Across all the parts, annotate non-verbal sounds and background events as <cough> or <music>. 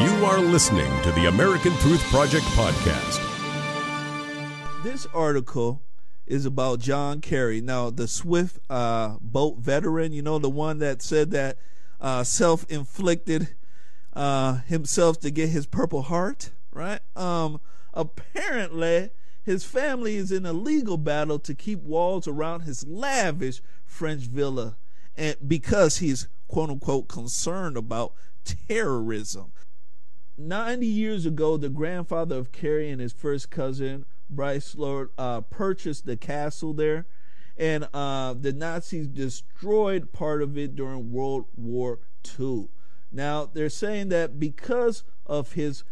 You are listening to the American Truth Project podcast. This article is about John Kerry. Now, the Swift uh, boat veteran, you know, the one that said that uh, self inflicted uh, himself to get his Purple Heart, right? Um, apparently, his family is in a legal battle to keep walls around his lavish French villa and because he's quote unquote concerned about terrorism. 90 years ago, the grandfather of Kerry and his first cousin, Bryce Lord, uh, purchased the castle there, and uh, the Nazis destroyed part of it during World War II. Now, they're saying that because of his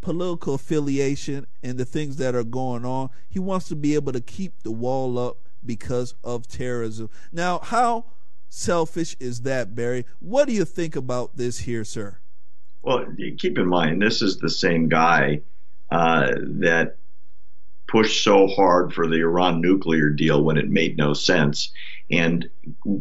political affiliation and the things that are going on, he wants to be able to keep the wall up because of terrorism. Now, how selfish is that, Barry? What do you think about this here, sir? Well, keep in mind, this is the same guy uh, that pushed so hard for the Iran nuclear deal when it made no sense and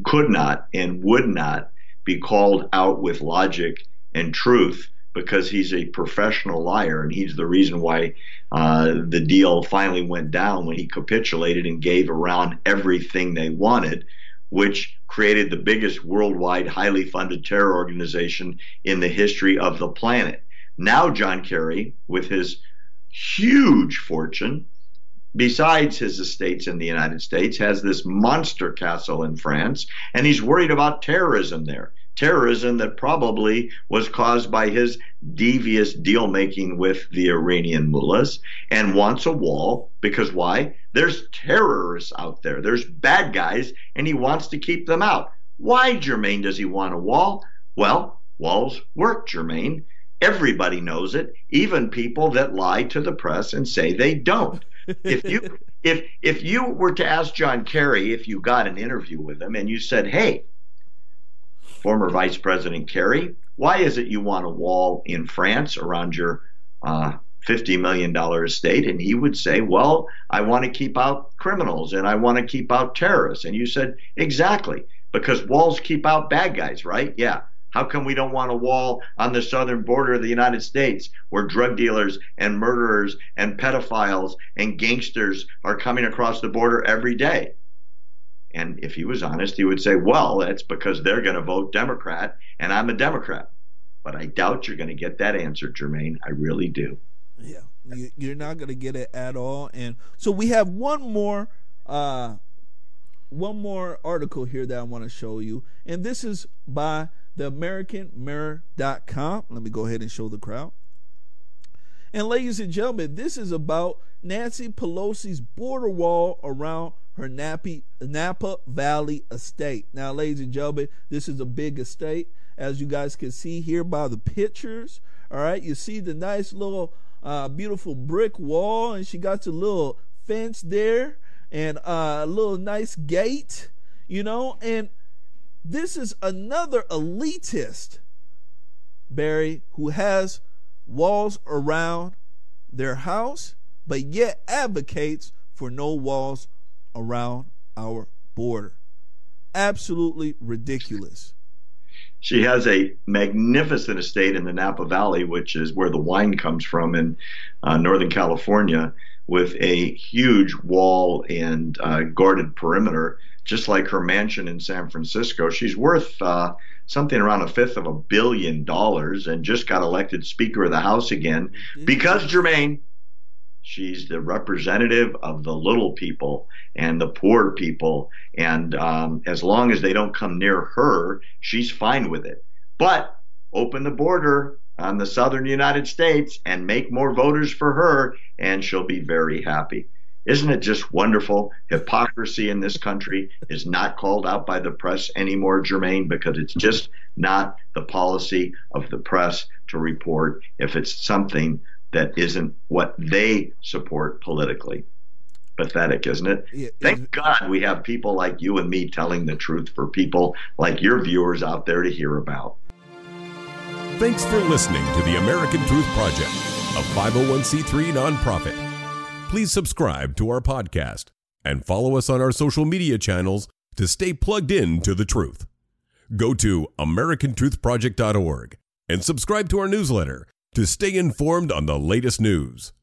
could not and would not be called out with logic and truth because he's a professional liar and he's the reason why uh, the deal finally went down when he capitulated and gave Iran everything they wanted which created the biggest worldwide highly funded terror organization in the history of the planet. Now, John Kerry, with his huge fortune, besides his estates in the United States, has this monster castle in France, and he's worried about terrorism there terrorism that probably was caused by his devious deal making with the Iranian mullahs and wants a wall because why? There's terrorists out there, there's bad guys, and he wants to keep them out. Why, Jermaine, does he want a wall? Well, walls work, Jermaine. Everybody knows it, even people that lie to the press and say they don't. if you <laughs> if if you were to ask John Kerry if you got an interview with him and you said, "Hey, former Vice President Kerry, why is it you want a wall in France around your uh, $50 million estate? And he would say, Well, I want to keep out criminals and I want to keep out terrorists. And you said, Exactly, because walls keep out bad guys, right? Yeah. How come we don't want a wall on the southern border of the United States where drug dealers and murderers and pedophiles and gangsters are coming across the border every day? And if he was honest, he would say, well, that's because they're going to vote Democrat and I'm a Democrat. But I doubt you're going to get that answer, Jermaine. I really do. Yeah, you're not going to get it at all. And so we have one more, uh, one more article here that I want to show you, and this is by the AmericanMirror.com. Let me go ahead and show the crowd. And ladies and gentlemen, this is about Nancy Pelosi's border wall around her Nappy, Napa Valley estate. Now, ladies and gentlemen, this is a big estate, as you guys can see here by the pictures. All right, you see the nice little uh, beautiful brick wall, and she got the little fence there, and uh, a little nice gate, you know. And this is another elitist, Barry, who has walls around their house, but yet advocates for no walls around our border. Absolutely ridiculous. She has a magnificent estate in the Napa Valley, which is where the wine comes from in uh, Northern California, with a huge wall and uh, guarded perimeter, just like her mansion in San Francisco. She's worth uh, something around a fifth of a billion dollars and just got elected Speaker of the House again because, Jermaine, She's the representative of the little people and the poor people. And um, as long as they don't come near her, she's fine with it. But open the border on the southern United States and make more voters for her, and she'll be very happy. Isn't it just wonderful? Hypocrisy in this country is not called out by the press anymore, Jermaine, because it's just not the policy of the press to report if it's something that isn't what they support politically. Pathetic, isn't it? Yeah, Thank God we have people like you and me telling the truth for people like your viewers out there to hear about. Thanks for listening to the American Truth Project, a 501c3 nonprofit. Please subscribe to our podcast and follow us on our social media channels to stay plugged in to the truth. Go to americantruthproject.org and subscribe to our newsletter to stay informed on the latest news.